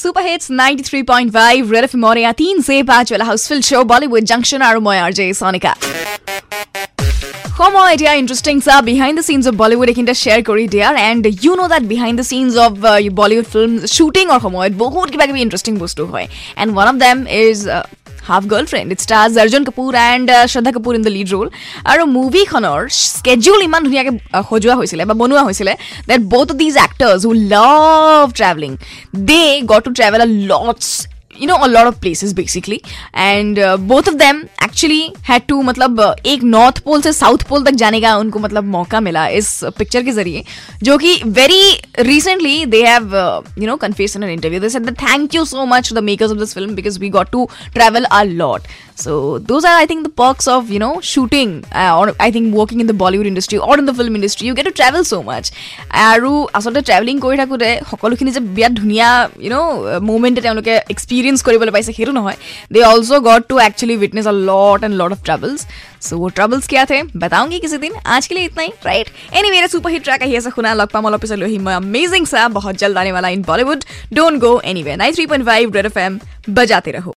Super hits ninety three point five red F Moriya তিন জে পাঁচ ৱেলা শ্ব' বলিউড জাংচন আৰু মই আৰ জে চনিকা সময় এতিয়া ইণ্টাৰেষ্টিং চা behind the scenes of Bollywood এইখিনিতে শ্বেয়াৰ কৰি দিয়াৰ and you know' that behind the scenes of Bollywood film শ্বুটিঙৰ সময়ত বহুত কিবা কিবি ইণ্টাৰেষ্টিং বস্তু হয় and one of them is half girlfriend it stars Arjun Kapoor and Shraddha Kapoor in the lead role আৰু মুভিখনৰ স্কেডিউল ইমান ধুনীয়াকৈ সজোৱা হৈছিলে বা বনোৱা হৈছিলে that both of these actors who love travelling they got to travel a lots you know a lot of places basically and both of them actually had to मतलब एक नॉर्थ पोल से south pole तक जाने का उनको मतलब मौका मिला इस पिक्चर के ज़रिए जो कि very recently they have you know confess in an interview they said thank you so much the makers of this film because we got to travel a lot so those are i think the perks of you know shooting uh, or i think working in the bollywood industry or in the film industry you get to travel so much আৰু আচলতে travelling কৰি থাকোঁতে সকলোখিনি যে বিৰাট ধুনীয়া you know মুমেণ্টে তেওঁলোকে experience কৰিবলৈ পাইছে সেইটো নহয় they also' got to actually witness a lot and lot of troubles so वो ट्रबल्स क्या थे बताऊंगी किसी दिन आज के लिए इतना ही राइट एनी मेरे सुपर हिट ट्रैक है শুনা লগ পাম অলপ পিছত লৈ আহিম মই अमेजिंग सा बहुत जल्द आने वाला in Bollywood don't go anyway nine three point five Red F M बजाते रहो